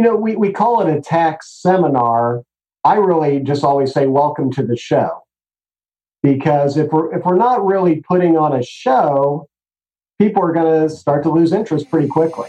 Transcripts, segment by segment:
you know, we, we call it a tax seminar. I really just always say, welcome to the show. Because if we're if we're not really putting on a show, people are going to start to lose interest pretty quickly.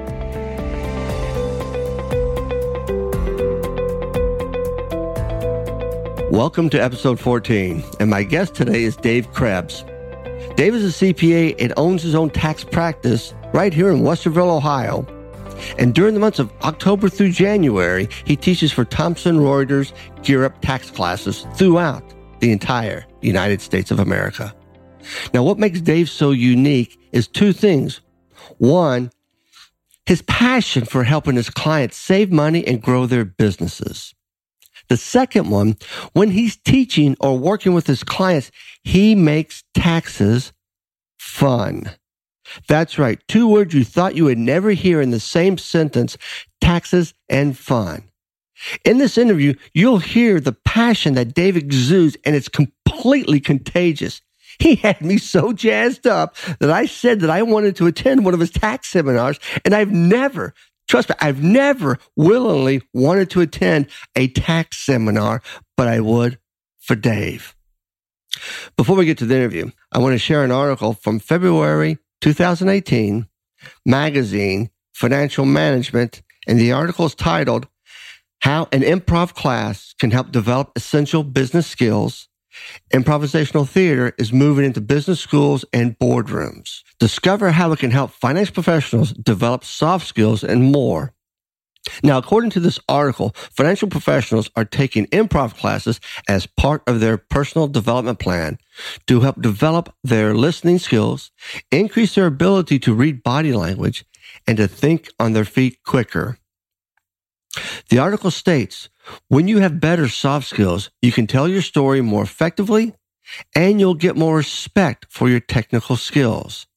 Welcome to episode 14, and my guest today is Dave Krebs. Dave is a CPA and owns his own tax practice right here in Westerville, Ohio. And during the months of October through January, he teaches for Thomson Reuters Gear Up tax classes throughout the entire United States of America. Now, what makes Dave so unique is two things. One, his passion for helping his clients save money and grow their businesses. The second one, when he's teaching or working with his clients, he makes taxes fun. That's right. Two words you thought you would never hear in the same sentence, taxes and fun. In this interview, you'll hear the passion that Dave exudes and it's completely contagious. He had me so jazzed up that I said that I wanted to attend one of his tax seminars and I've never Trust me, I've never willingly wanted to attend a tax seminar, but I would for Dave. Before we get to the interview, I want to share an article from February 2018 magazine, Financial Management, and the article is titled How an Improv Class Can Help Develop Essential Business Skills Improvisational theater is moving into business schools and boardrooms. Discover how it can help finance professionals develop soft skills and more. Now, according to this article, financial professionals are taking improv classes as part of their personal development plan to help develop their listening skills, increase their ability to read body language, and to think on their feet quicker. The article states when you have better soft skills, you can tell your story more effectively and you'll get more respect for your technical skills.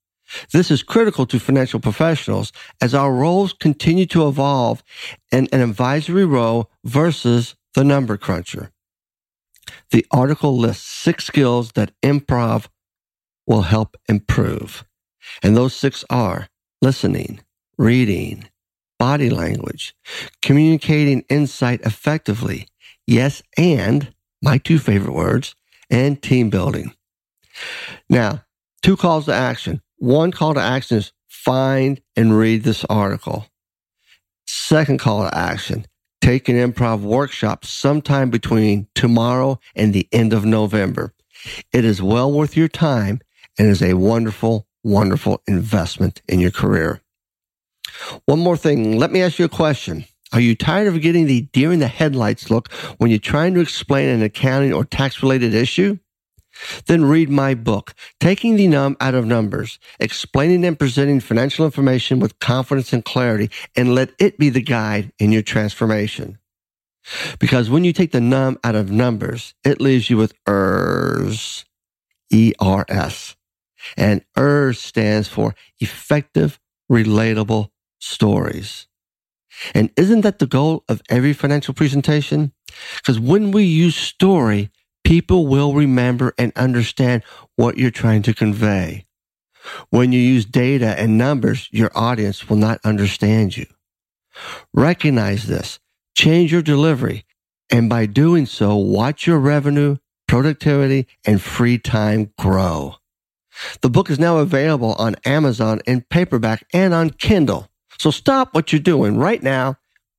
This is critical to financial professionals as our roles continue to evolve in an advisory role versus the number cruncher. The article lists six skills that improv will help improve. And those six are listening, reading, body language, communicating insight effectively, yes, and my two favorite words, and team building. Now, two calls to action. One call to action is find and read this article. Second call to action, take an improv workshop sometime between tomorrow and the end of November. It is well worth your time and is a wonderful, wonderful investment in your career. One more thing. Let me ask you a question. Are you tired of getting the deer in the headlights look when you're trying to explain an accounting or tax related issue? Then read my book, Taking the Numb Out of Numbers, explaining and presenting financial information with confidence and clarity, and let it be the guide in your transformation. Because when you take the numb out of numbers, it leaves you with ERS, E-R-S. And ERS stands for effective, relatable stories. And isn't that the goal of every financial presentation? Because when we use story, people will remember and understand what you're trying to convey. When you use data and numbers, your audience will not understand you. Recognize this, change your delivery, and by doing so, watch your revenue, productivity, and free time grow. The book is now available on Amazon in paperback and on Kindle. So stop what you're doing right now.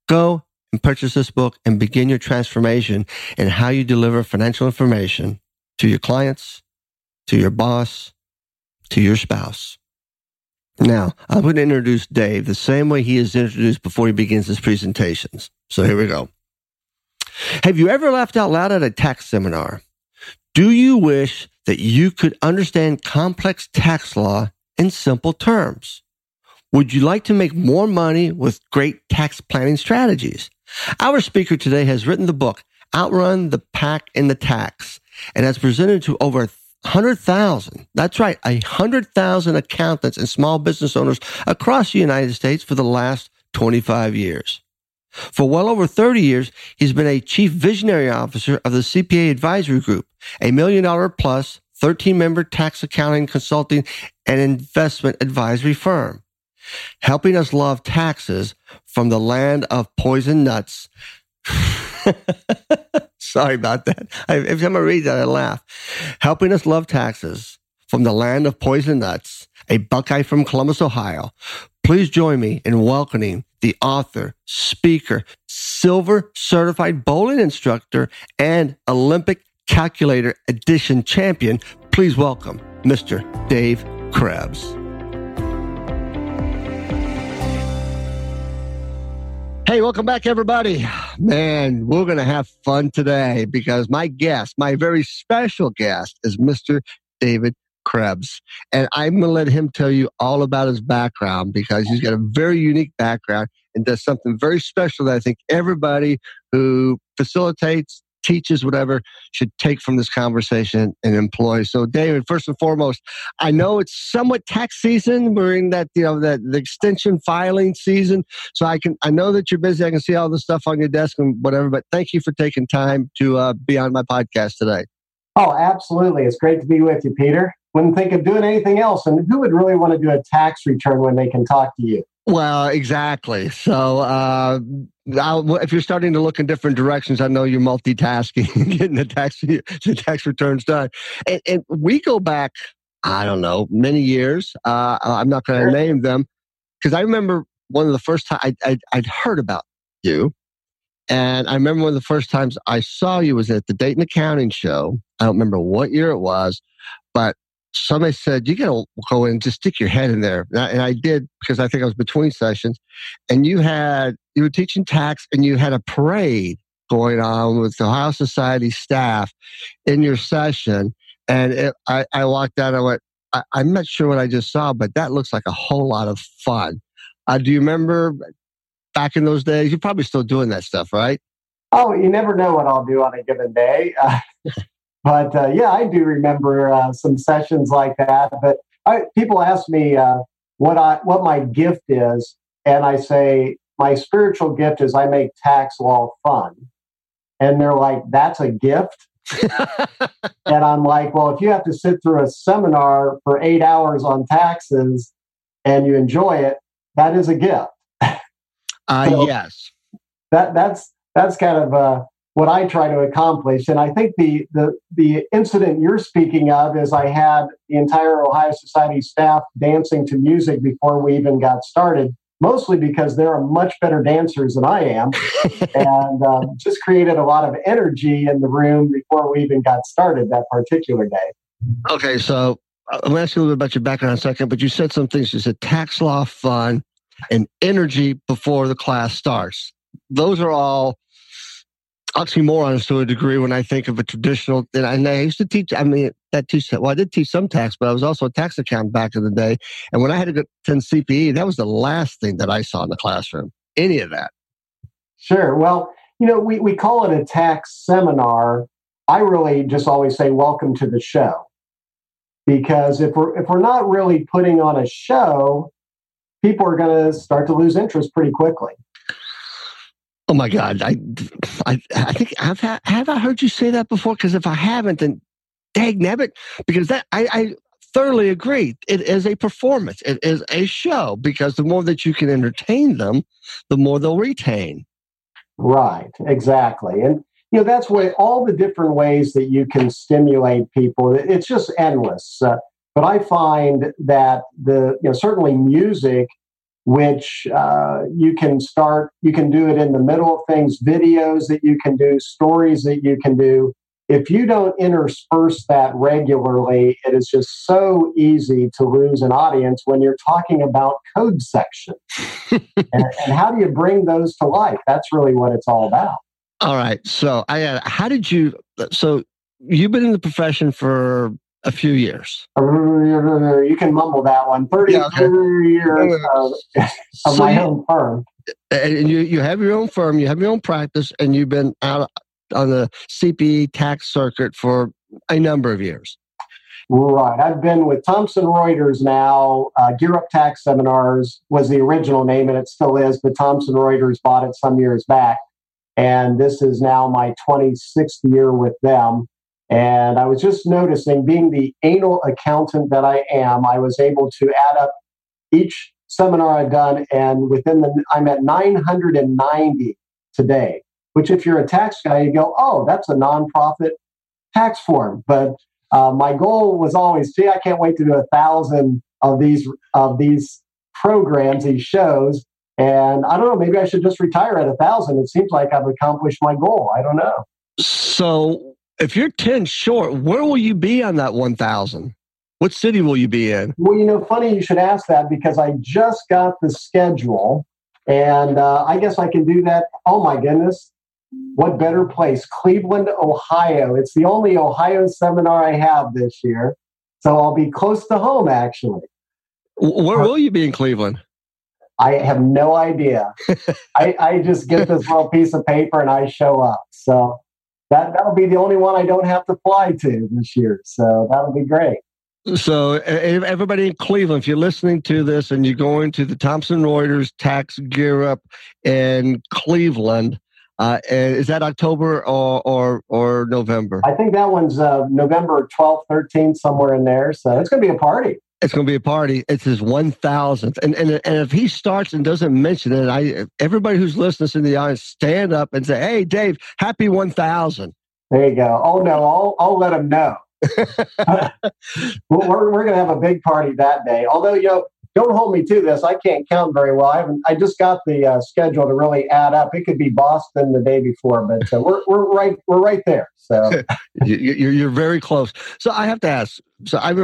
Go and purchase this book and begin your transformation in how you deliver financial information to your clients, to your boss, to your spouse. Now, I'm going to introduce Dave the same way he is introduced before he begins his presentations. So here we go. Have you ever laughed out loud at a tax seminar? Do you wish that you could understand complex tax law in simple terms? Would you like to make more money with great tax planning strategies? Our speaker today has written the book, Outrun the Pack in the Tax, and has presented to over 100,000. That's right, 100,000 accountants and small business owners across the United States for the last 25 years. For well over 30 years, he's been a chief visionary officer of the CPA Advisory Group, a million dollar plus 13 member tax accounting, consulting, and investment advisory firm, helping us love taxes from the land of poison nuts. Sorry about that. I, every time I read that, I laugh. Helping us love taxes from the land of poison nuts, a Buckeye from Columbus, Ohio. Please join me in welcoming the author, speaker, silver certified bowling instructor, and Olympic calculator edition champion. Please welcome Mr. Dave Krebs. Hey, welcome back, everybody. Man, we're going to have fun today because my guest, my very special guest, is Mr. David Krebs. And I'm going to let him tell you all about his background because he's got a very unique background and does something very special that I think everybody who facilitates, teaches, whatever, should take from this conversation and employ. So, David, first and foremost, I know it's somewhat tax season. We're in that, you know, that the extension filing season. So I can, I know that you're busy. I can see all the stuff on your desk and whatever, but thank you for taking time to uh, be on my podcast today. Oh, absolutely. It's great to be with you, Peter. Wouldn't think of doing anything else. And who would really want to do a tax return when they can talk to you? Well, exactly. So, uh, if you're starting to look in different directions, I know you're multitasking, getting the tax the tax returns done. And, and we go back, I don't know, many years. Uh, I'm not going to name them because I remember one of the first time I, I, I'd heard about you, and I remember one of the first times I saw you was at the Dayton Accounting Show. I don't remember what year it was, but somebody said, You got to go in and just stick your head in there. And I, and I, did because I think I was between sessions. And you had, you were teaching tax and you had a parade going on with the Ohio Society staff in your session. And it, I, I walked out and I went, I, I'm not sure what I just saw, but that looks like a whole lot of fun. Uh, do you remember back in those days? You're probably still doing that stuff, right? Oh, you never know what I'll do on a given day. Uh, but uh, yeah, I do remember uh, some sessions like that. But I, people ask me uh, what I what my gift is, and I say my spiritual gift is I make tax law fun. And they're like, "That's a gift." and I'm like, "Well, if you have to sit through a seminar for eight hours on taxes and you enjoy it, that is a gift." Uh, so yes. That that's that's kind of uh, what I try to accomplish. And I think the, the, the incident you're speaking of is I had the entire Ohio Society staff dancing to music before we even got started, mostly because they're much better dancers than I am, and um, just created a lot of energy in the room before we even got started that particular day. Okay, so I'm going to ask you a little bit about your background in a second, but you said some things. You said tax law, fun, and energy before the class starts. Those are all oxymorons to a degree when I think of a traditional. And I used to teach. I mean, that teach. Well, I did teach some tax, but I was also a tax accountant back in the day. And when I had to attend CPE, that was the last thing that I saw in the classroom. Any of that. Sure. Well, you know, we we call it a tax seminar. I really just always say, "Welcome to the show," because if we're if we're not really putting on a show, people are going to start to lose interest pretty quickly. Oh my God! I, I, I think I've have I heard you say that before? Because if I haven't, then dag nabbit, because that I, I thoroughly agree. It is a performance. It is a show because the more that you can entertain them, the more they'll retain. Right. Exactly. And you know that's why all the different ways that you can stimulate people. It's just endless. Uh, but I find that the you know certainly music which uh, you can start, you can do it in the middle of things, videos that you can do, stories that you can do. if you don't intersperse that regularly, it is just so easy to lose an audience when you're talking about code section. and, and, how do you bring those to life? That's really what it's all about. All right. So, I uh, how did you? So, you've been in the profession for a few years. You can mumble that one. 30 yeah, okay. years of, of so my you, own firm. And you, you have your own firm, you have your own practice, and you've been out on the CPE tax circuit for a number of years. Right. I've been with Thomson Reuters now. Uh, Gear Up Tax Seminars was the original name, and it still is, but Thomson Reuters bought it some years back. And this is now my 26th year with them. And I was just noticing, being the anal accountant that I am, I was able to add up each seminar I've done, and within the, I'm at 990 today which if you're a tax guy, you go, oh, that's a nonprofit tax form. But uh, my goal was always, gee, I can't wait to do a thousand of these of these programs, these shows. And I don't know, maybe I should just retire at a thousand. It seems like I've accomplished my goal. I don't know. So if you're 10 short, where will you be on that 1,000? What city will you be in? Well, you know, funny you should ask that because I just got the schedule and uh, I guess I can do that. Oh my goodness what better place? Cleveland, Ohio. It's the only Ohio seminar I have this year. So I'll be close to home, actually. Where will you be in Cleveland? I have no idea. I, I just get this little piece of paper and I show up. So that, that'll be the only one I don't have to fly to this year. So that'll be great. So, everybody in Cleveland, if you're listening to this and you're going to the Thomson Reuters Tax Gear Up in Cleveland, uh, is that October or, or, or November? I think that one's uh, November 12th, 13th, somewhere in there. So it's going to be a party. It's going to be a party. It's his 1000th. And, and, and if he starts and doesn't mention it, I everybody who's listening in the audience, stand up and say, hey, Dave, happy 1000. There you go. Oh, no, I'll, I'll let him know. we're, we're going to have a big party that day. Although, you know, don't hold me to this. I can't count very well. I haven't. I just got the uh, schedule to really add up. It could be Boston the day before, but uh, we're we're right we're right there. So you're you're very close. So I have to ask. So I've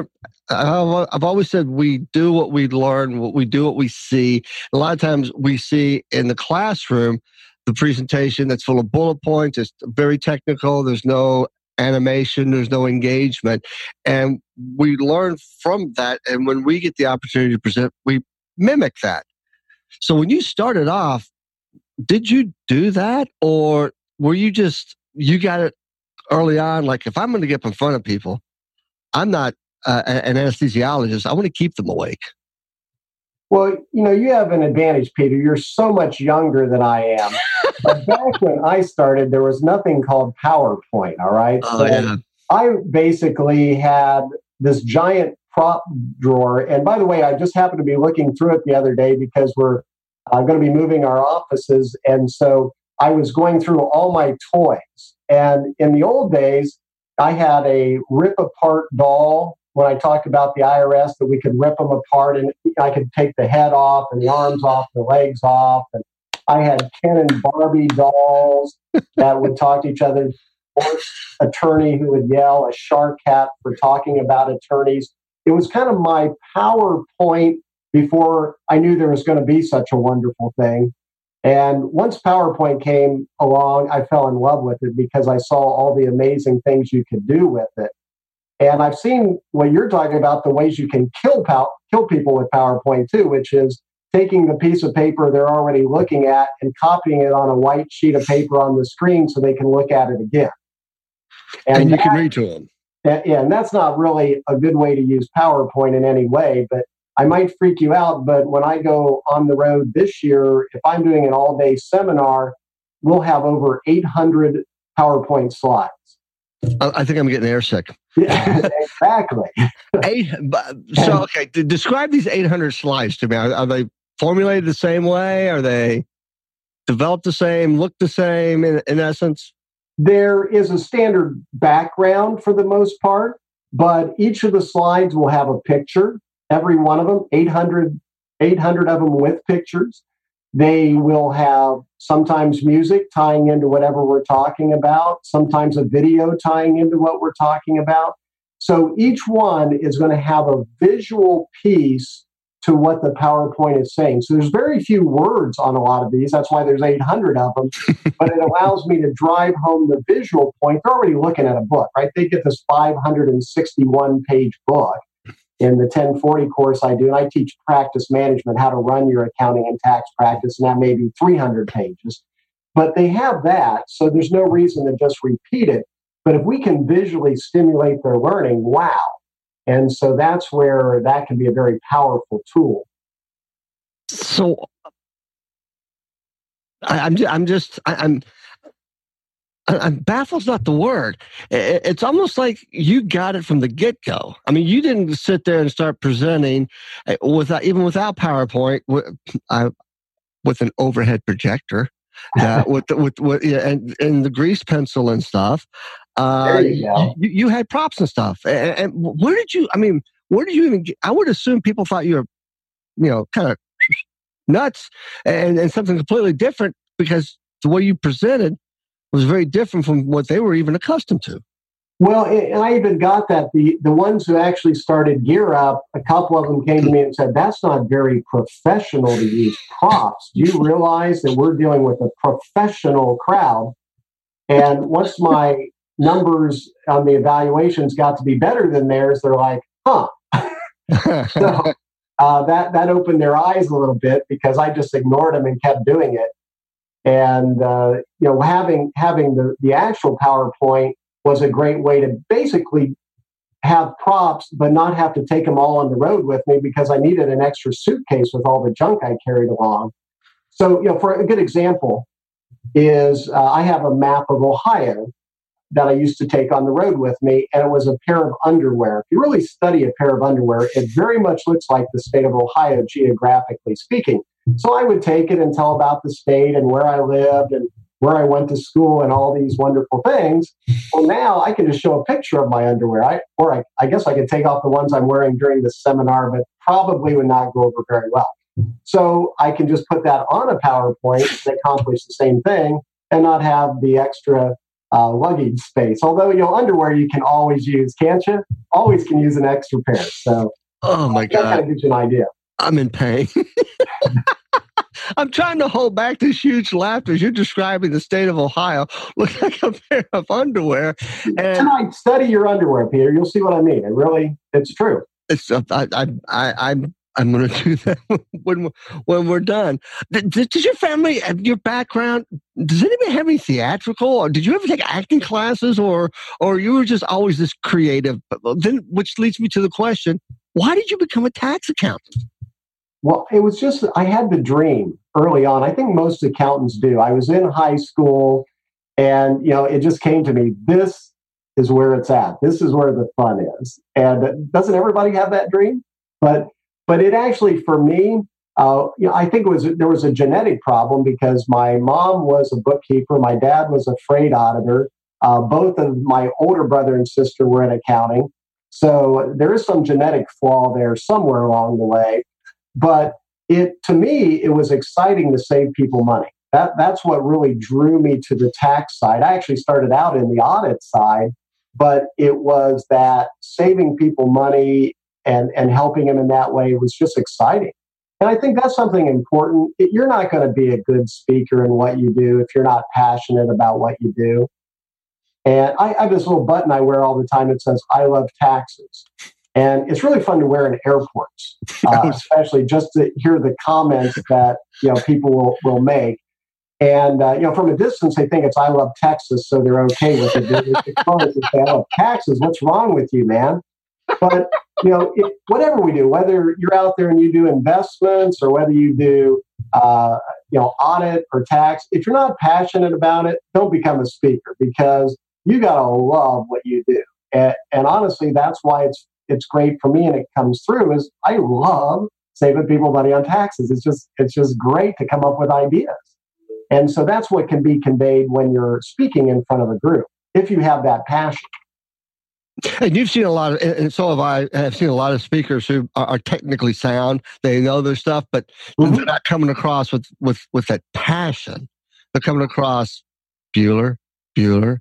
I've always said we do what we learn, what we do what we see. A lot of times we see in the classroom the presentation that's full of bullet points. It's very technical. There's no animation, there's no engagement. And we learn from that. And when we get the opportunity to present, we mimic that. So when you started off, did you do that? Or were you just, you got it early on? Like, if I'm going to get up in front of people, I'm not uh, an anesthesiologist. I want to keep them awake. Well, you know, you have an advantage, Peter. You're so much younger than I am. but back when I started, there was nothing called PowerPoint. All right. Oh, so yeah. I basically had this giant prop drawer. And by the way, I just happened to be looking through it the other day because we're uh, going to be moving our offices. And so I was going through all my toys. And in the old days, I had a rip apart doll when I talked about the IRS that we could rip them apart and I could take the head off and the arms off, the legs off. And I had Ken and Barbie dolls that would talk to each other. Or Attorney who would yell, a shark cat for talking about attorneys. It was kind of my PowerPoint before I knew there was going to be such a wonderful thing. And once PowerPoint came along, I fell in love with it because I saw all the amazing things you could do with it. And I've seen what you're talking about, the ways you can kill pow- kill people with PowerPoint too, which is taking the piece of paper they're already looking at and copying it on a white sheet of paper on the screen so they can look at it again. And, and you that, can read to them. And, yeah, and that's not really a good way to use PowerPoint in any way, but I might freak you out. But when I go on the road this year, if I'm doing an all day seminar, we'll have over 800 PowerPoint slides. I think I'm getting airsick. Yeah, exactly. Eight, so, okay, describe these 800 slides to me. Are, are, they formulated the same way? Are they developed the same, look the same in, in essence? There is a standard background for the most part, but each of the slides will have a picture. Every one of them, 800, 800 of them with pictures. They will have sometimes music tying into whatever we're talking about, sometimes a video tying into what we're talking about. So each one is going to have a visual piece to what the PowerPoint is saying. So there's very few words on a lot of these. That's why there's 800 of them. but it allows me to drive home the visual point. They're already looking at a book, right? They get this 561 page book in the 1040 course I do. And I teach practice management, how to run your accounting and tax practice. And that may be 300 pages. But they have that. So there's no reason to just repeat it. But if we can visually stimulate their learning, wow, and so that's where that can be a very powerful tool. So I, am I'm just I'm I'm baffled's not the word. It's almost like you got it from the get go. I mean, you didn't sit there and start presenting eh, without even without PowerPoint with, uh, with an overhead projector, uh, with with with yeah, and and the grease pencil and stuff. Uh, you, you, you, had props and stuff. And, and, where did you? I mean, where did you even? Get, I would assume people thought you were, you know, kind of nuts and, and something completely different because the way you presented was very different from what they were even accustomed to. Well, and I even got that the the ones who actually started Gear Up, a couple of them came to me and said, "That's not very professional to use props. Do you realize that we're dealing with a professional crowd?" And once my numbers on the evaluations got to be better than theirs, they're like, huh. so uh, that that opened their eyes a little bit because I just ignored them and kept doing it. And uh, you know, having having the the actual PowerPoint was a great way to basically have props, but not have to take them all on the road with me because I needed an extra suitcase with all the junk I carried along. So, you know, for a good example is uh, I have a map of Ohio that I used to take on the road with me, and it was a pair of underwear. If you really study a pair of underwear, it very much looks like the state of Ohio, geographically speaking. So I would take it and tell about the state and where I lived and where I went to school and all these wonderful things. Well, now I can just show a picture of my underwear. I, or I, I guess I could take off the ones I'm wearing during the seminar, but probably would not go over very well. So I can just put that on a PowerPoint and accomplish the same thing and not have the extra uh, luggage space. Although, you know, underwear you can always use, can't you? Always can use an extra pair. So, oh my God. That kind of gives you an idea. I'm in pain. I'm trying to hold back this huge laughter as you're describing the state of Ohio. Look like a pair of underwear. And Tonight, study your underwear, Peter. You'll see what I mean. It really, it's true. It's uh, I, I, I, I'm I'm going to do that when when we're done. Does your family, your background, does anybody have any theatrical, or did you ever take acting classes, or or you were just always this creative? Then, which leads me to the question: Why did you become a tax accountant? Well, it was just I had the dream early on. I think most accountants do. I was in high school, and you know, it just came to me. This is where it's at. This is where the fun is. And doesn't everybody have that dream? But but it actually, for me, uh, you know, I think it was there was a genetic problem because my mom was a bookkeeper, my dad was a freight auditor. Uh, both of my older brother and sister were in accounting, so there is some genetic flaw there somewhere along the way. But it to me, it was exciting to save people money. That that's what really drew me to the tax side. I actually started out in the audit side, but it was that saving people money and and helping them in that way was just exciting. And I think that's something important. You're not going to be a good speaker in what you do if you're not passionate about what you do. And I, I have this little button I wear all the time that says "I love taxes," and it's really fun to wear in airports, uh, especially just to hear the comments that you know people will will make. And uh, you know, from a distance, they think it's "I love Texas," so they're okay with it. "I love taxes." What's wrong with you, man? but you know, it, whatever we do, whether you're out there and you do investments or whether you do, uh, you know, audit or tax, if you're not passionate about it, don't become a speaker because you gotta love what you do. And, and honestly, that's why it's it's great for me and it comes through. Is I love saving people money on taxes. It's just it's just great to come up with ideas. And so that's what can be conveyed when you're speaking in front of a group if you have that passion. And you've seen a lot of, and so have I. Have seen a lot of speakers who are, are technically sound. They know their stuff, but mm-hmm. they're not coming across with with with that passion. They're coming across Bueller, Bueller,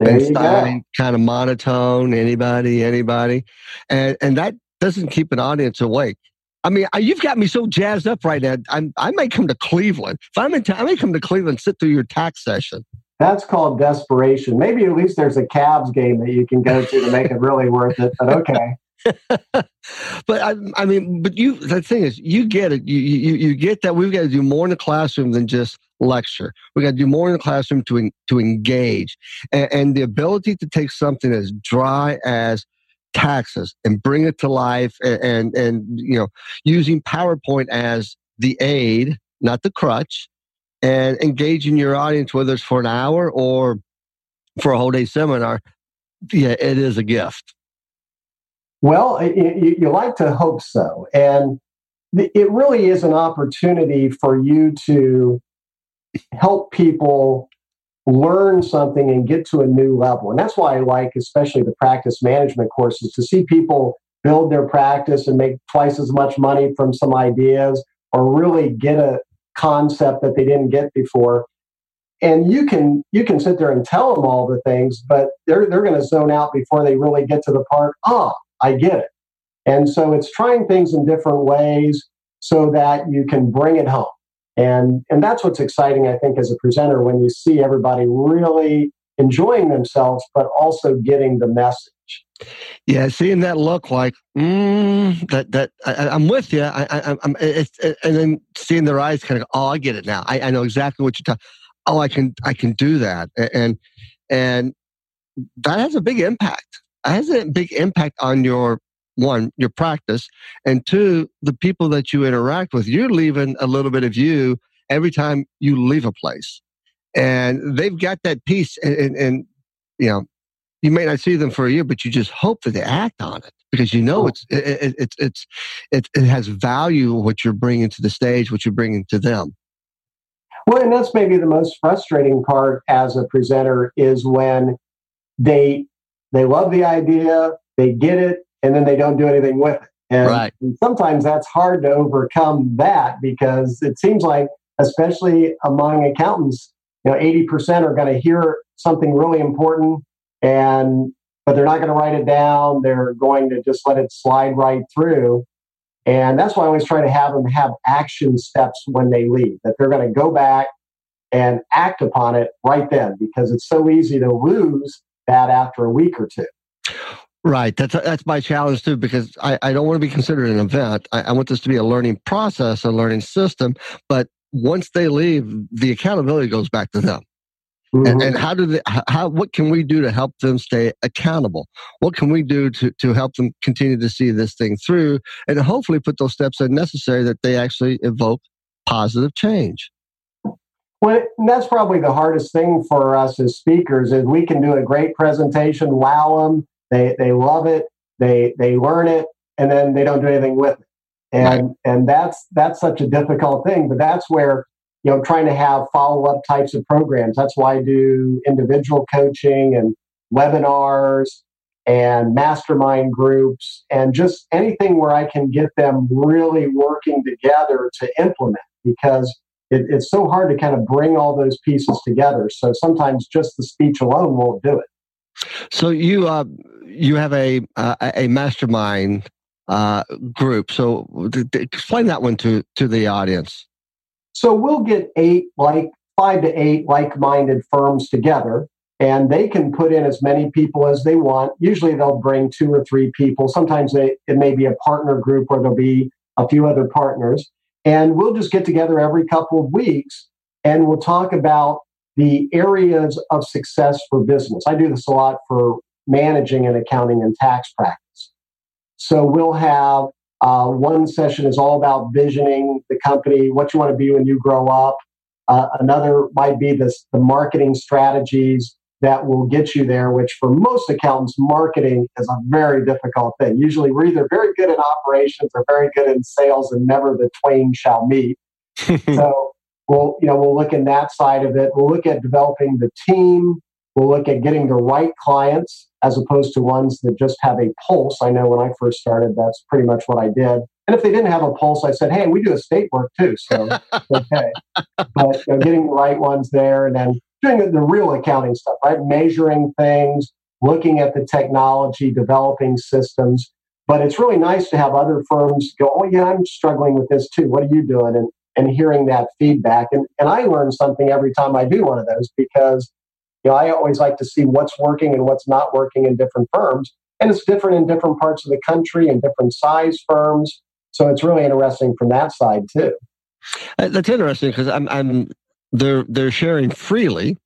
Ben Stein, kind of monotone. Anybody, anybody, and and that doesn't keep an audience awake. I mean, you've got me so jazzed up right now. I'm, I may come to Cleveland. If I'm in town, I may come to Cleveland, sit through your tax session. That's called desperation. Maybe at least there's a Cavs game that you can go to to make it really worth it. But okay. but I, I, mean, but you. The thing is, you get it. You, you you get that we've got to do more in the classroom than just lecture. We got to do more in the classroom to to engage, and, and the ability to take something as dry as taxes and bring it to life, and, and and you know, using PowerPoint as the aid, not the crutch, and engaging your audience, whether it's for an hour or for a whole day seminar, yeah, it is a gift. Well, you, you like to hope so. And it really is an opportunity for you to help people learn something and get to a new level. And that's why I like, especially the practice management courses, to see people build their practice and make twice as much money from some ideas or really get a, concept that they didn't get before. And you can you can sit there and tell them all the things but they're they're going to zone out before they really get to the part oh i get it. And so it's trying things in different ways so that you can bring it home and and that's what's exciting i think as a presenter when you see everybody really enjoying themselves but also getting the message yeah, seeing that look like mm, that that I, am with you. I, I, am it, and then seeing their eyes kind of oh, I get it now. I, I know exactly what you're talking. Oh, I can I can do that, and and that has a big impact. It has a big impact on your one your practice, and two the people that you interact with. You're leaving a little bit of you every time you leave a place, and they've got that piece, and, and, and you know you may not see them for a year, but you just hope that they act on it because you know it's it, it, it's it, it has value what you're bringing to the stage, what you're bringing to them. Well, and that's maybe the most frustrating part as a presenter is when they they love the idea, they get it, and then they don't do anything with it. And, right. and sometimes that's hard to overcome that because it seems like, especially among accountants, you know, 80% are going to hear something really important and but they're not going to write it down. They're going to just let it slide right through. And that's why I always try to have them have action steps when they leave, that they're going to go back and act upon it right then because it's so easy to lose that after a week or two. Right. That's that's my challenge too, because I, I don't want to be considered an event. I, I want this to be a learning process, a learning system. But once they leave, the accountability goes back to them. Mm-hmm. And, and, how do they, how, what can we do to help them stay accountable? What can we do to, to help them continue to see this thing through and hopefully put those steps in necessary that they actually evoke positive change? Well, that's probably the hardest thing for us as speakers is we can do a great presentation, wow them, they, they love it, they, they learn it, and then they don't do anything with it. And, right. and that's, that's such a difficult thing, but that's where you know, trying to have follow up types of programs. That's why I do individual coaching and webinars and mastermind groups and just anything where I can get them really working together to implement because it, it's so hard to kind of bring all those pieces together. So sometimes just the speech alone won't do it. So you uh, you have a uh, a mastermind uh, group. So explain that one to to the audience. So we'll get eight, like five to eight like minded firms together, and they can put in as many people as they want. Usually they'll bring two or three people. Sometimes they, it may be a partner group where there'll be a few other partners. And we'll just get together every couple of weeks and we'll talk about the areas of success for business. I do this a lot for managing and accounting and tax practice. So we'll have uh, one session is all about visioning the company, what you want to be when you grow up. Uh, another might be this, the marketing strategies that will get you there, which for most accountants, marketing is a very difficult thing. Usually we're either very good in operations or very good in sales and never the twain shall meet. so we'll, you know, we'll look in that side of it. We'll look at developing the team. We'll look at getting the right clients. As opposed to ones that just have a pulse. I know when I first started, that's pretty much what I did. And if they didn't have a pulse, I said, "Hey, we do estate work too." So okay, but you know, getting the right ones there, and then doing the, the real accounting stuff, right? Measuring things, looking at the technology, developing systems. But it's really nice to have other firms go, "Oh yeah, I'm struggling with this too. What are you doing?" and and hearing that feedback. And and I learn something every time I do one of those because know I always like to see what's working and what's not working in different firms. And it's different in different parts of the country and different size firms. So it's really interesting from that side too. Uh, that's interesting because I'm, I'm they're they're sharing freely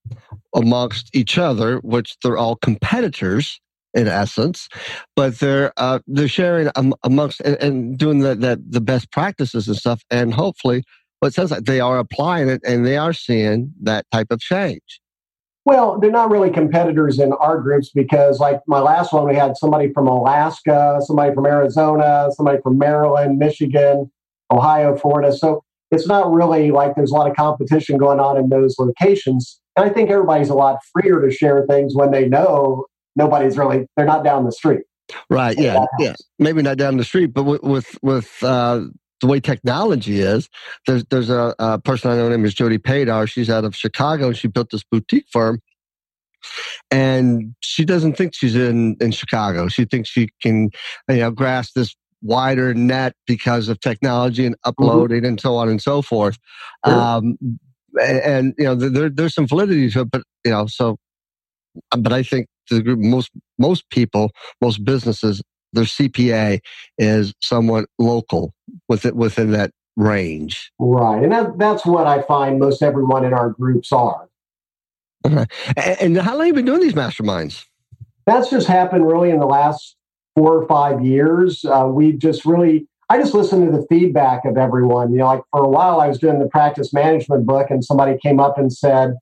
amongst each other, which they're all competitors in essence, but they're uh, they're sharing um, amongst and, and doing the, the the best practices and stuff, and hopefully, what sounds like they are applying it and they are seeing that type of change. Well, they're not really competitors in our groups because, like my last one, we had somebody from Alaska, somebody from Arizona, somebody from Maryland, Michigan, Ohio, Florida. So it's not really like there's a lot of competition going on in those locations. And I think everybody's a lot freer to share things when they know nobody's really, they're not down the street. Right. Yeah. Yeah. Maybe not down the street, but with, with, with uh, the way technology is, there's there's a, a person I know named is Jody Padar. She's out of Chicago and she built this boutique firm. And she doesn't think she's in, in Chicago. She thinks she can, you know, grasp this wider net because of technology and mm-hmm. uploading mm-hmm. and so on and so forth. Sure. Um, and, and, you know, there, there's some validity to it, but you know, so, but I think the group, most most people, most businesses their CPA is somewhat local within within that range. Right, and that, that's what I find most everyone in our groups are. Okay. And, and how long have you been doing these masterminds? That's just happened really in the last four or five years. Uh, we just really, I just listened to the feedback of everyone. You know, like for a while, I was doing the practice management book, and somebody came up and said,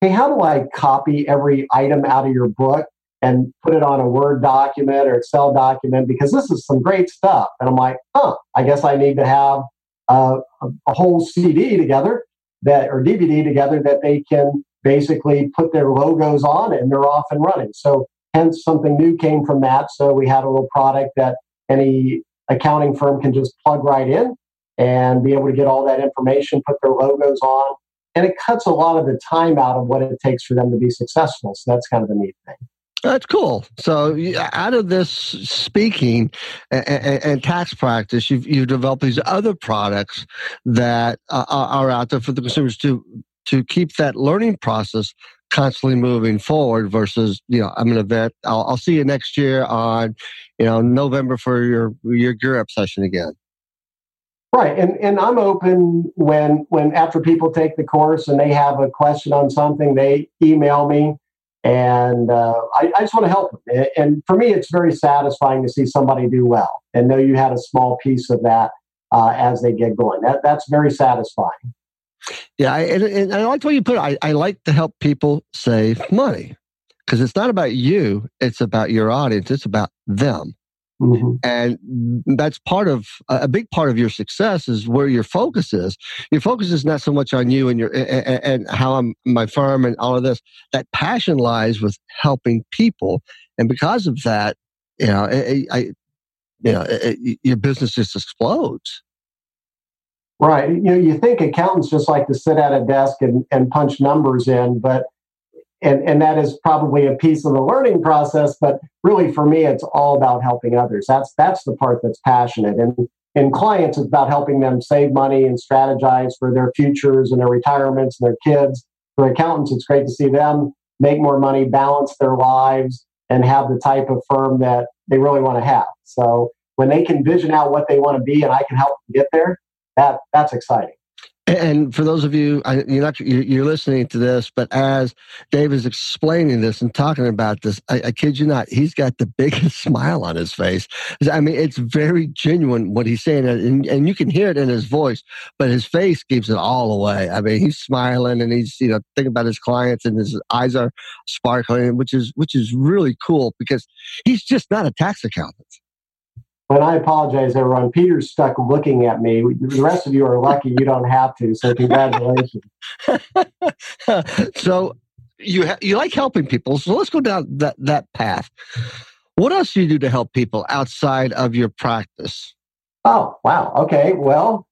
Hey, how do I copy every item out of your book? And put it on a Word document or Excel document because this is some great stuff. And I'm like, huh, I guess I need to have a, a whole CD together that or DVD together that they can basically put their logos on and they're off and running. So hence something new came from that. So we had a little product that any accounting firm can just plug right in and be able to get all that information, put their logos on. And it cuts a lot of the time out of what it takes for them to be successful. So that's kind of a neat thing. That's cool. So, out of this speaking and, and, and, tax practice, you've, you've developed these other products that uh, are out there for the consumers to to keep that learning process constantly moving forward. Versus, you know, I'm an event. I'll, I'll see you next year on, you know, November for your your gear up session again. Right, and and I'm open when when after people take the course and they have a question on something, they email me and uh, I, I, just want to help them. And for me, it's very satisfying to see somebody do well and know you had a small piece of that uh, as they get going. That, that's very satisfying. Yeah, I, and, and I like the way you put it. I, I like to help people save money because it's not about you; it's about your audience. It's about them. Mm-hmm. And that's part of a big part of your success is where your focus is. Your focus is not so much on you and your and, and how I'm my firm and all of this. That passion lies with helping people, and because of that, you know, I, I you know, it, your business just explodes. Right. You know, you think accountants just like to sit at a desk and, and punch numbers in, but and, and that is probably a piece of the learning process but really for me it's all about helping others. That's that's the part that's passionate. And in clients it's about helping them save money and strategize for their futures and their retirements and their kids. For accountants it's great to see them make more money balance their lives and have the type of firm that they really want to have. So when they can vision out what they want to be and i can help them get there that that's exciting and for those of you, you're not you're listening to this, but as Dave is explaining this and talking about this, I, I, kid you not, he's got the biggest smile on his face. I mean, it's very genuine what he's saying, and, and you can hear it in his voice, but his face gives it all away. I mean, he's smiling and he's you know thinking about his clients, and his eyes are sparkling, which is which is really cool because he's just not a tax accountant. But I apologize, everyone. Peter's stuck looking at me. The rest of you are lucky you don't have to. So congratulations. so you ha- you like helping people, so let's go down that that path. What else do you do to help people outside of your practice? Oh wow, okay. Well,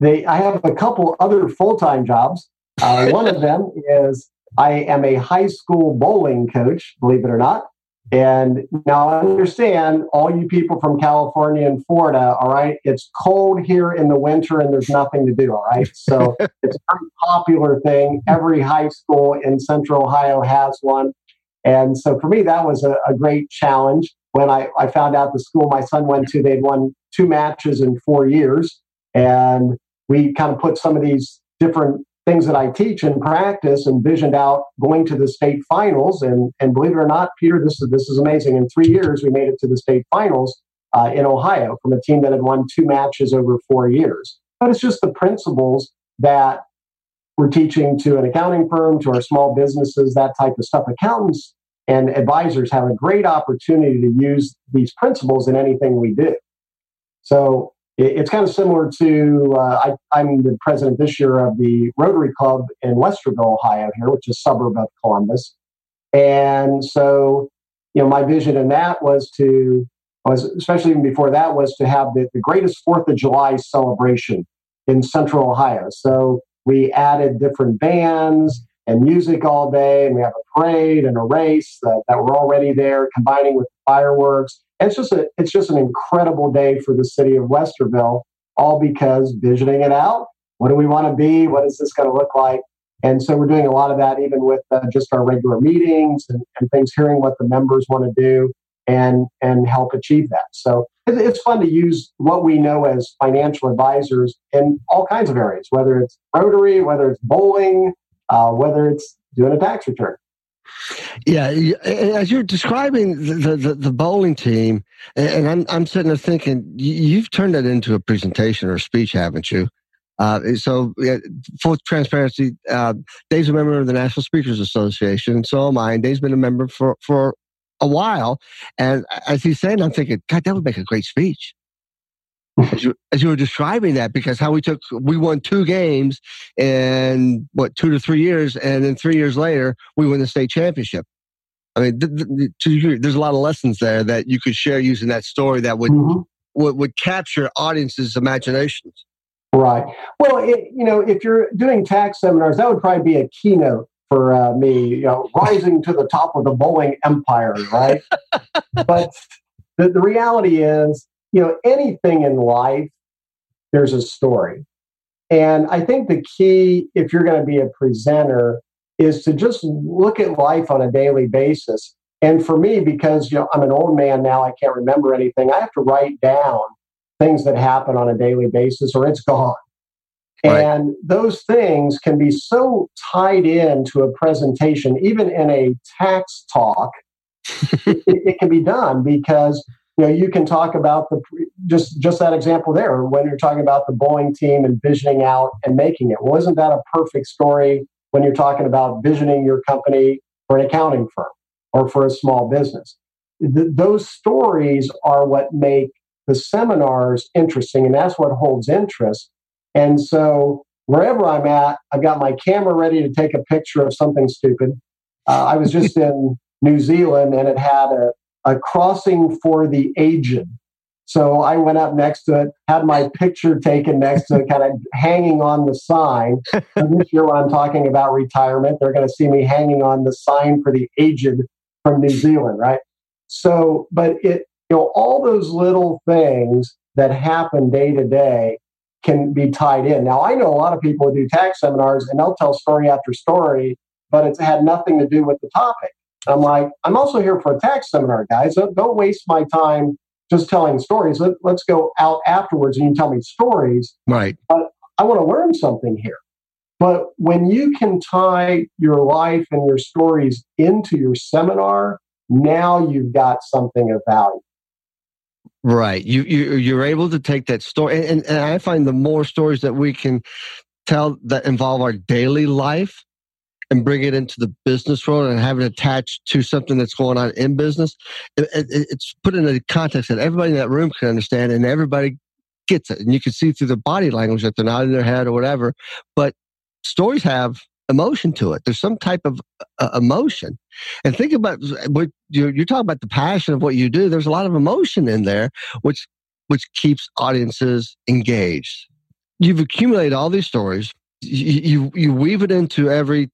they I have a couple other full time jobs. Uh, one of them is I am a high school bowling coach, believe it or not. And now I understand all you people from California and Florida, all right, it's cold here in the winter and there's nothing to do, all right? So it's a very popular thing. Every high school in central Ohio has one. And so for me, that was a, a great challenge. When I, I found out the school my son went to, they'd won two matches in four years. And we kind of put some of these different things that I teach and practice and visioned out going to the state finals. And, and believe it or not, Peter, this is, this is amazing. In three years, we made it to the state finals uh, in Ohio from a team that had won two matches over four years. But it's just the principles that we're teaching to an accounting firm, to our small businesses, that type of stuff. Accountants and advisors have a great opportunity to use these principles in anything we do. So it's kind of similar to uh, I, am the president this year of the Rotary Club in Westerville, Ohio, here, which is suburb of Columbus. And so, you know, my vision in that was to was especially even before that was to have the, the greatest Fourth of July celebration in Central Ohio. So we added different bands and music all day, and we have a parade and a race that, that were already there, combining with fireworks And it's just a it's just an incredible day for the city of Westerville, all because visioning it out. What do we want to be? What is this going to look like? And so we're doing a lot of that, even with uh, just our regular meetings and, and, things, hearing what the members want to do and and help achieve that. So it's fun to use what we know as financial advisors in all kinds of areas, whether it's Rotary, whether it's bowling, uh, whether it's doing a tax return. Yeah, as you're describing the, the, the, bowling team, and I'm I'm sitting there thinking, you've turned that into a presentation or a speech, haven't you? Uh, so, yeah, full transparency, uh, Dave's a member of the National Speakers Association, so am I. And Dave's been a member for for a while, and as he's saying, I'm thinking, God, that would make a great speech as you, as you were describing that because how we took we won two games in what two to three years and then three years later we win the state championship. I mean th- th- there's a lot of lessons there that you could share using that story that would mm-hmm. would, would capture audiences imaginations. Right. Well it, you know if you're doing tax seminars that would probably be a keynote for uh, me you know rising to the top of the bowling empire right? But the, the reality is you know, anything in life, there's a story. And I think the key, if you're going to be a presenter, is to just look at life on a daily basis. And for me, because you know I'm an old man now, I can't remember anything. I have to write down things that happen on a daily basis, or it's gone. Right. And those things can be so tied into a presentation, even in a tax talk, it, it, can be done because you know you can talk about the just just that example there when you're talking about the bowling team and visioning out and making it. Wasn't that a perfect story when you're talking about visioning your company for an accounting firm or for a small business? Th- those stories are what make the seminars interesting and that's what holds interest. And so wherever i'm at i've got my camera ready to take a picture of something stupid. Uh, i was just in new zealand and it had a a crossing for the aged. So I went up next to it, had my picture taken next to it, kind of hanging on the sign. And this year, when I'm talking about retirement, they're going to see me hanging on the sign for the aged from New Zealand, right? So, but it, you know, all those little things that happen day to day can be tied in. Now, I know a lot of people who do tax seminars and they'll tell story after story, but it's had nothing to do with the topic. I'm like, I'm also here for a tax seminar, guys. Don't waste my time just telling stories. Let, us go out afterwards and you tell me stories. Right. But I want to learn something here. But when you can tie your life and your stories into your seminar, now you've got something of value. Right. You, you you're able to take that story, and, and I find the more stories that we can tell that involve our daily life, and bring it into the business world and have it attached to something that's going on in business, it, it, it's put in a context that everybody in that room can understand and everybody gets it. And you can see through the body language that they're not in their head or whatever. But stories have emotion to it. There's some type of uh, emotion. And think about what you're, you're talking about the passion of what you do. There's a lot of emotion in there, which which keeps audiences engaged. You've accumulated all these stories. You, you, you weave it into every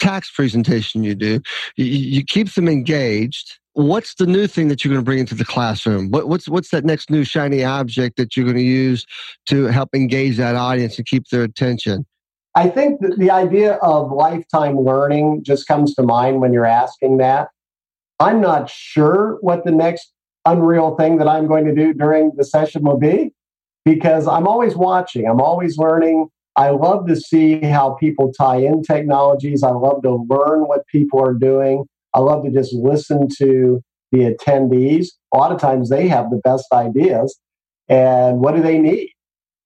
tax presentation you do. You, you keep them engaged. What's the new thing that you're going to bring into the classroom? What, what's what's that next new shiny object that you're going to use to help engage that audience and keep their attention? I think the idea of lifetime learning just comes to mind when you're asking that. I'm not sure what the next unreal thing that I'm going to do during the session will be because I'm always watching, I'm always learning. I love to see how people tie in technologies. I love to learn what people are doing. I love to just listen to the attendees. A lot of times they have the best ideas. And what do they need?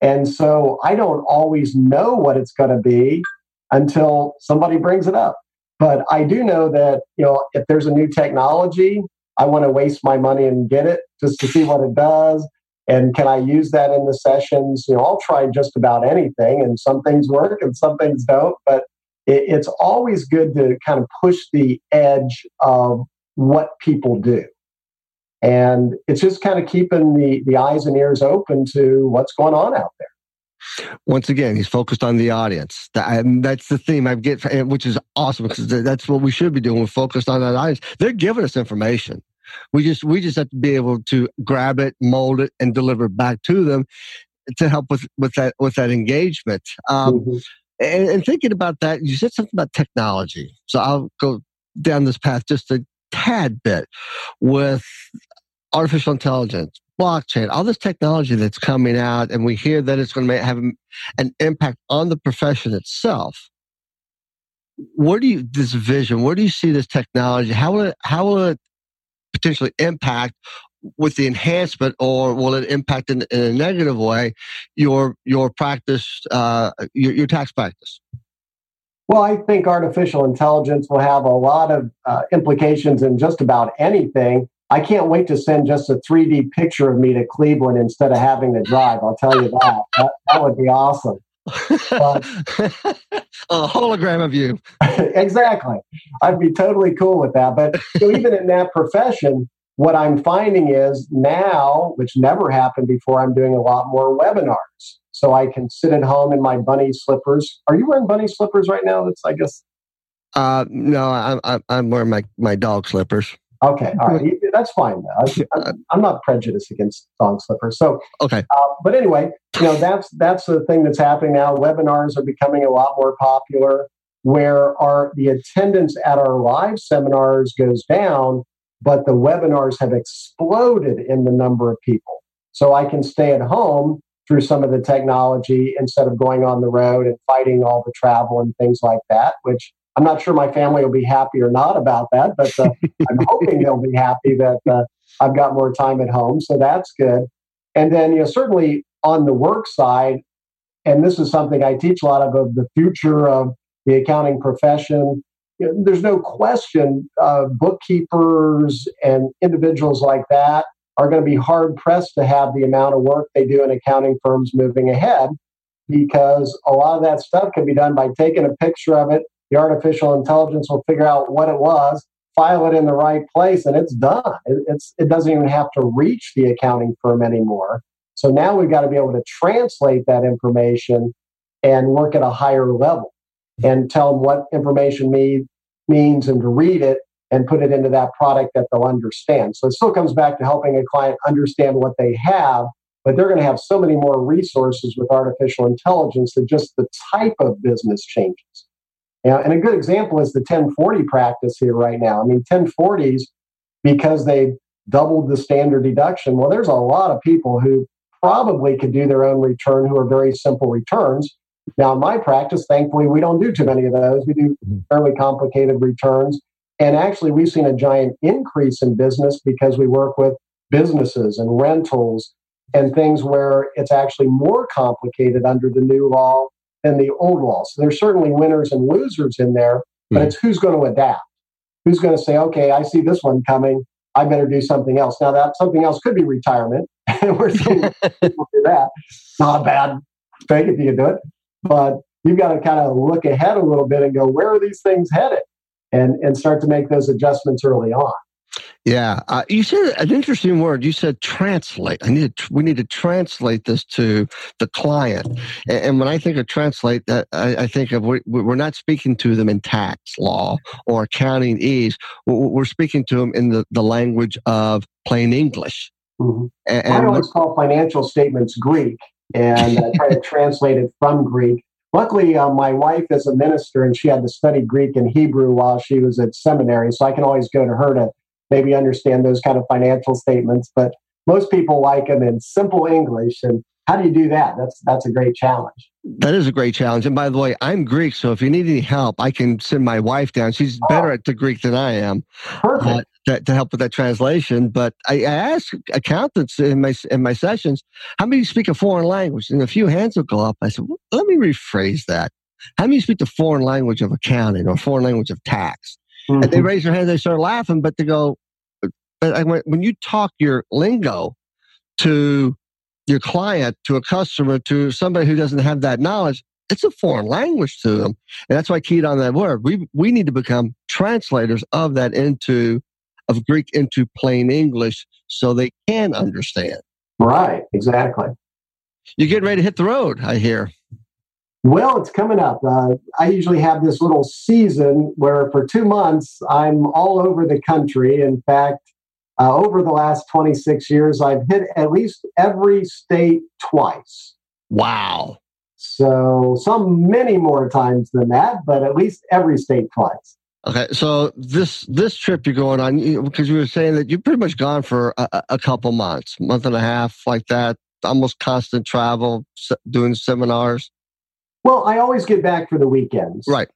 And so I don't always know what it's going to be until somebody brings it up. But I do know that, you know, if there's a new technology, I want to waste my money and get it just to see what it does. And can I use that in the sessions? You know, I'll try just about anything, and some things work and some things don't. But it, it's always good to kind of push the edge of what people do. And it's just kind of keeping the, the eyes and ears open to what's going on out there. Once again, he's focused on the audience. that's the theme I get, which is awesome because that's what we should be doing. We're focused on that audience. They're giving us information. We just we just have to be able to grab it, mold it, and deliver it back to them to help with with that with that engagement. Um, mm-hmm. and, and thinking about that, you said something about technology. So I'll go down this path just a tad bit with artificial intelligence, blockchain, all this technology that's coming out, and we hear that it's going to have an impact on the profession itself. Where do you this vision? Where do you see this technology? How will it how will it potentially impact with the enhancement, or will it impact in, in a negative way your your practice, uh, your, your tax practice? Well, I think artificial intelligence will have a lot of uh, implications in just about anything. I can't wait to send just a 3D picture of me to Cleveland instead of having to drive. I'll tell you that. That, that would be awesome. A hologram of you. exactly. I'd be totally cool with that. But so even in that profession, what I'm finding is now, which never happened before, I'm doing a lot more webinars. So I can sit at home in my bunny slippers. Are you wearing bunny slippers right now? That's, I guess. Uh, no, I'm, I'm wearing my, my dog slippers. Okay, all right, that's fine. I'm not prejudiced against dog slippers. So, okay, uh, but anyway, you know that's that's the thing that's happening now. Webinars are becoming a lot more popular, where our the attendance at our live seminars goes down, but the webinars have exploded in the number of people. So I can stay at home through some of the technology instead of going on the road and fighting all the travel and things like that, which I'm not sure my family will be happy or not about that, but uh, I'm hoping they'll be happy that uh, I've got more time at home. So that's good. And then, you know, certainly on the work side, and this is something I teach a lot of, of the future of the accounting profession. You know, there's no question uh, bookkeepers and individuals like that are going to be hard pressed to have the amount of work they do in accounting firms moving ahead because a lot of that stuff can be done by taking a picture of it the artificial intelligence will figure out what it was, file it in the right place, and it's done. It, it's, it doesn't even have to reach the accounting firm anymore. So now we've got to be able to translate that information and work at a higher level and tell them what information me, means and to read it and put it into that product that they'll understand. So it still comes back to helping a client understand what they have, but they're going to have so many more resources with artificial intelligence that just the type of business changes. Yeah, and a good example is the 1040 practice here right now. I mean, 1040s, because they doubled the standard deduction, well, there's a lot of people who probably could do their own return who are very simple returns. Now, in my practice, thankfully, we don't do too many of those. We do mm-hmm. fairly complicated returns. And actually, we've seen a giant increase in business because we work with businesses and rentals and things where it's actually more complicated under the new law than the old law. So there's certainly winners and losers in there, but mm it's who's going to adapt. Who's going to say, okay, I see this one coming. I better do something else. Now that something else could be retirement. We're seeing people do that. Not a bad thing if you can do it. But you've got to kind of look ahead a little bit and go, where are these things headed? And, and start to make those adjustments early on. Yeah, uh, you said an interesting word. You said translate. I need to, we need to translate this to the client. And, and when I think of translate, uh, I, I, think of we, we're not speaking to them in tax law or accounting ease. We're speaking to them in the, the language of plain English. Mm-hmm. And, and I always call financial statements Greek and I try to translate it from Greek. Luckily, uh, my wife is a minister and she had to study Greek and Hebrew while she was at seminary, so I can always go to her to maybe understand those kind of financial statements. But most people like them in simple English. And how do you do that? That's that's a great challenge. That is a great challenge. And by the way, I'm Greek, so if you need any help, I can send my wife down. She's oh. better at the Greek than I am. Perfect. Uh, to, to, help with that translation. But I, I ask accountants in my in my sessions, how many speak a foreign language? And a few hands will go up. I said, well, let me rephrase that. How many speak the foreign language of accounting or foreign language of tax? Mm-hmm. And they mm-hmm. raise their hands, they start laughing, but they go, but I went, when you talk your lingo to your client, to a customer, to somebody who doesn't have that knowledge, it's a foreign language to them. And that's why I keyed on that word. We, we need to become translators of that into, of Greek into plain English so they can understand. Right, exactly. You're getting ready to hit the road, I hear. Well, it's coming up. Uh, I usually have this little season where for two months I'm all over the country. In fact, uh, over the last 26 years, I've hit at least every state twice. Wow. So some many more times than that, but at least every state twice. Okay, so this this trip you're going on because you were saying that you've pretty much gone for a, a couple months, month and a half, like that, almost constant travel, doing seminars. Well, I always get back for the weekends. Right.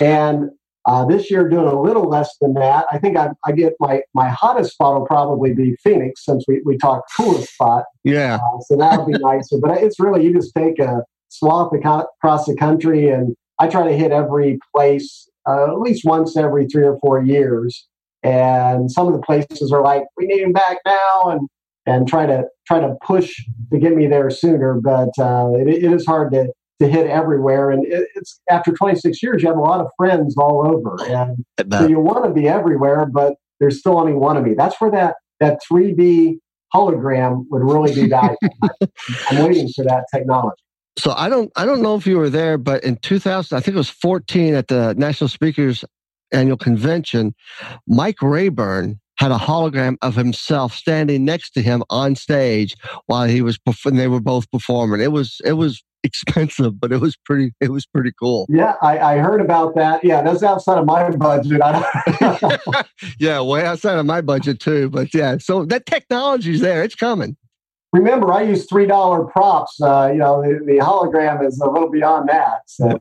And uh, this year, doing a little less than that. I think I, I, get my, my hottest spot will probably be Phoenix, since we, we talked coolest spot. Yeah. Uh, so that'll be nicer. But it's really, you just take a swath across the country, and I try to hit every place uh, at least once every three or four years. And some of the places are like, we need him back now, and and try to try to push to get me there sooner. But uh, it, it is hard to to hit everywhere. And it, it's after 26 years, you have a lot of friends all over, and so you want to be everywhere, but there's still only one of me. That's where that that 3D hologram would really be valuable. I'm waiting for that technology. So I don't I don't know if you were there, but in 2000, I think it was 14 at the National Speakers Annual Convention, Mike Rayburn had a hologram of himself standing next to him on stage while he was and they were both performing. It was it was expensive, but it was pretty. It was pretty cool. Yeah, I, I heard about that. Yeah, that's outside of my budget. yeah, way outside of my budget too. But yeah, so that technology's there. It's coming. Remember, I use three dollar props. Uh, you know, the, the, hologram is a little beyond that. So.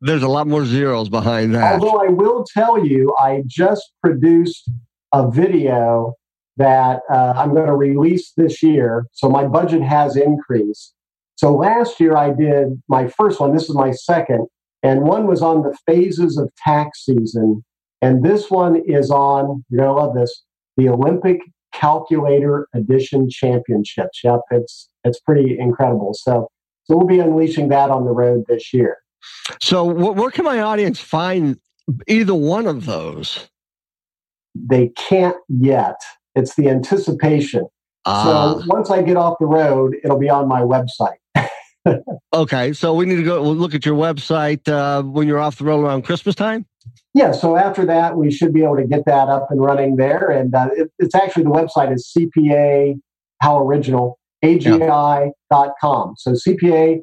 There's a lot more zeros behind that. Although I will tell you, I just produced a video that uh, I'm going to release this year. So my budget has increased so last year I did my first one. This is my second. And one was on the phases of tax season. And this one is on, you're going to love this, the Olympic Calculator Edition Championships. Yep, it's, it's pretty incredible. So, so we'll be unleashing that on the road this year. So where can my audience find either one of those? They can't yet. It's the anticipation. Ah. So once I get off the road, it'll be on my website okay, so we need to go look at your website uh, when you're off the road around Christmas time. Yeah, so after that, we should be able to get that up and running there. And uh, it, it's actually the website is CPA, how original, AGI.com. So CPA,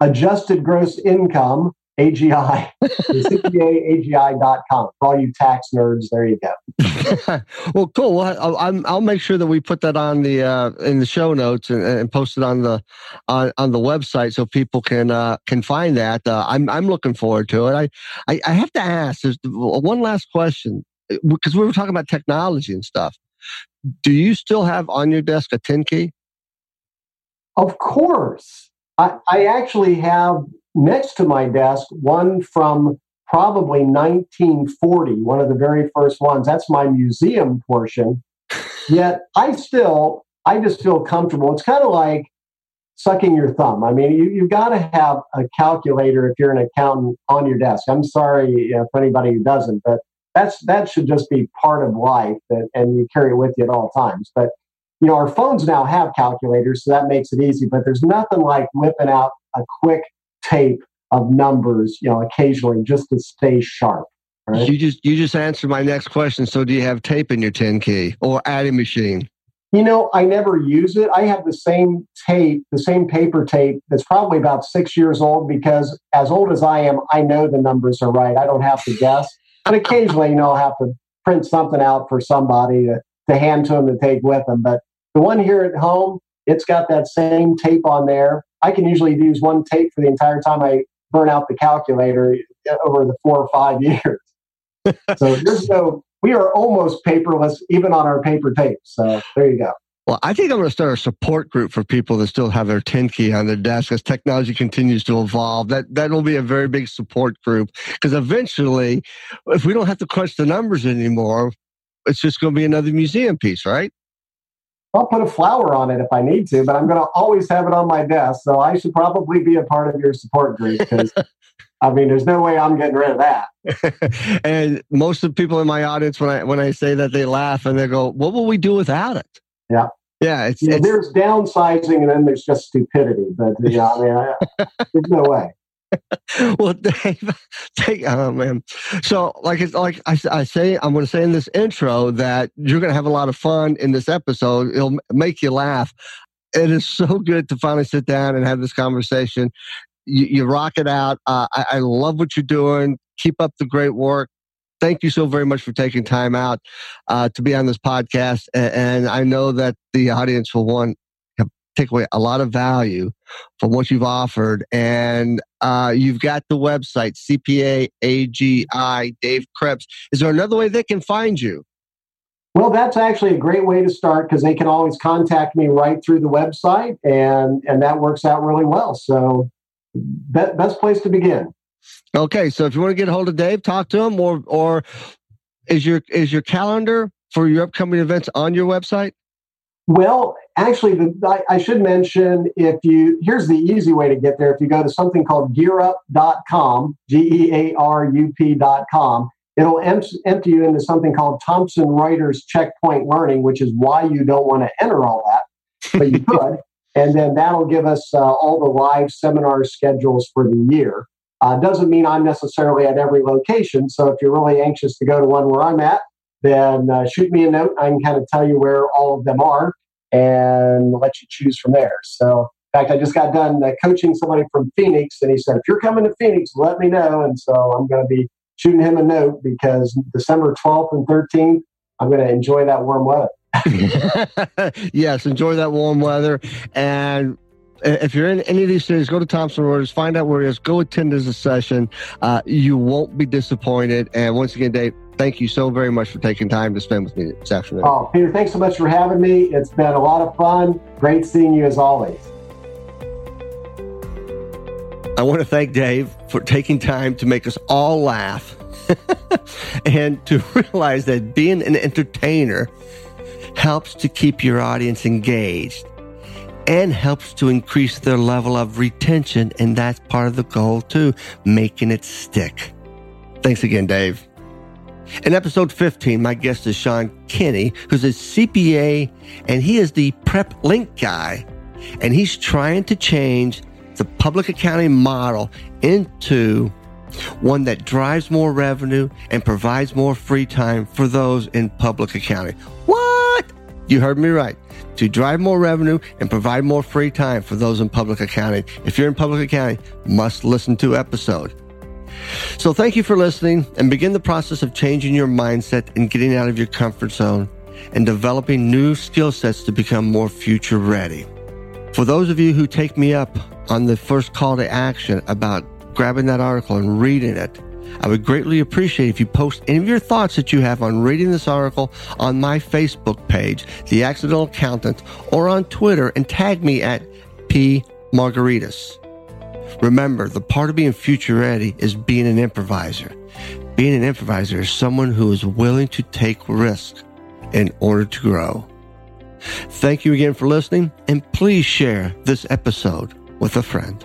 adjusted gross income, AGI, CPAAGI.com. For all you tax nerds, there you go. well, cool. Well, I'll, I'll, make sure that we put that on the uh, in the show notes and, and, post it on the on, on the website so people can uh, can find that. Uh, I'm I'm looking forward to it. I I, I have to ask. There's one last question because we were talking about technology and stuff. Do you still have on your desk a 10 key? Of course. I, I actually have next to my desk one from probably 1940, one of the very first ones. That's my museum portion. Yet I still, I just feel comfortable. It's kind of like sucking your thumb. I mean, you, you've got to have a calculator if you're an accountant on your desk. I'm sorry for anybody who doesn't, but that's that should just be part of life, and, and you carry it with you at all times. But you know, our phones now have calculators, so that makes it easy. But there's nothing like whipping out a quick tape of numbers, you know, occasionally just to stay sharp. Right? You just you just answered my next question. So, do you have tape in your 10 key or adding machine? You know, I never use it. I have the same tape, the same paper tape that's probably about six years old because, as old as I am, I know the numbers are right. I don't have to guess. But occasionally, you know, I'll have to print something out for somebody to, to hand to them to take with them. But the one here at home, it's got that same tape on there. I can usually use one tape for the entire time I burn out the calculator uh, over the four or five years. so there's no, we are almost paperless even on our paper tapes. So there you go. Well, I think I'm going to start a support group for people that still have their 10 key on their desk as technology continues to evolve. That that will be a very big support group because eventually, if we don't have to crunch the numbers anymore, it's just going to be another museum piece, right? I'll put a flower on it if I need to, but I'm going to always have it on my desk. So I should probably be a part of your support group because, I mean, there's no way I'm getting rid of that. and most of the people in my audience, when I when I say that, they laugh and they go, "What will we do without it?" Yeah. Yeah, it's, yeah, it's, there's downsizing and then there's just stupidity, but yeah, I mean, I, there's no way. well, Dave, take, oh man. So, like, it's like I, I say, I'm going to say in this intro that you're going to have a lot of fun in this episode. It'll make you laugh. It is so good to finally sit down and have this conversation. You, you rock it out. Uh, I, I love what you're doing. Keep up the great work thank you so very much for taking time out uh, to be on this podcast. And, and, I know that the audience will want take away a lot of value from what you've offered. And uh, you've got the website, CPA AGI, Dave Krebs. Is there another way they can find you? Well, that's actually a great way to start because they can always contact me right through the website, and and that works out really well. So, be- best place to begin. Okay, so if you want to get a hold of Dave, talk to him, or or is your is your calendar for your upcoming events on your website? Well, actually, the, I, I, should mention if you, here's the easy way to get there. If you go to something called gearup.com, G E A R U P.com, it'll em- empty you into something called Thomson Reuters Checkpoint Learning, which is why you don't want to enter all that, but you could. and then that'll give us uh, all the live seminar schedules for the year. Uh, doesn't mean I'm necessarily at every location. So if you're really anxious to go to one where I'm at, then uh, shoot me a note. I can kind of tell you where all of them are and let you choose from there. So, in fact, I just got done uh, coaching somebody from Phoenix, and he said, if you're coming to Phoenix, let me know. And so I'm going to be shooting him a note because December 12th and 13th, I'm going to enjoy that warm weather. yes, enjoy that warm weather. And if you're in any of these cities, go to Thomson Reuters, find out where it is, go attend a session. Uh, you won't be disappointed. And once again, Dave, thank you so very much for taking time to spend with me this afternoon. Oh, Peter, thanks so much for having me. It's been a lot of fun. Great seeing you as always. I want to thank Dave for taking time to make us all laugh and to realize that being an entertainer helps to keep your audience engaged and helps to increase their level of retention. And that's part of the goal too, making it stick. Thanks again, Dave. In episode 15, my guest is Sean Kinney, who's a CPA and he is the prep link guy. And he's trying to change the public accounting model into one that drives more revenue and provides more free time for those in public accounting. What? You heard me right to drive more revenue and provide more free time for those in public accounting. If you're in public accounting, must listen to episode. So thank you for listening and begin the process of changing your mindset and getting out of your comfort zone and developing new skill sets to become more future ready. For those of you who take me up on the first call to action about grabbing that article and reading it, I would greatly appreciate if you post any of your thoughts that you have on reading this article on my Facebook page, The Accidental Accountant, or on Twitter and tag me at P. Margaritis. Remember, the part of being future ready is being an improviser. Being an improviser is someone who is willing to take risks in order to grow. Thank you again for listening, and please share this episode with a friend.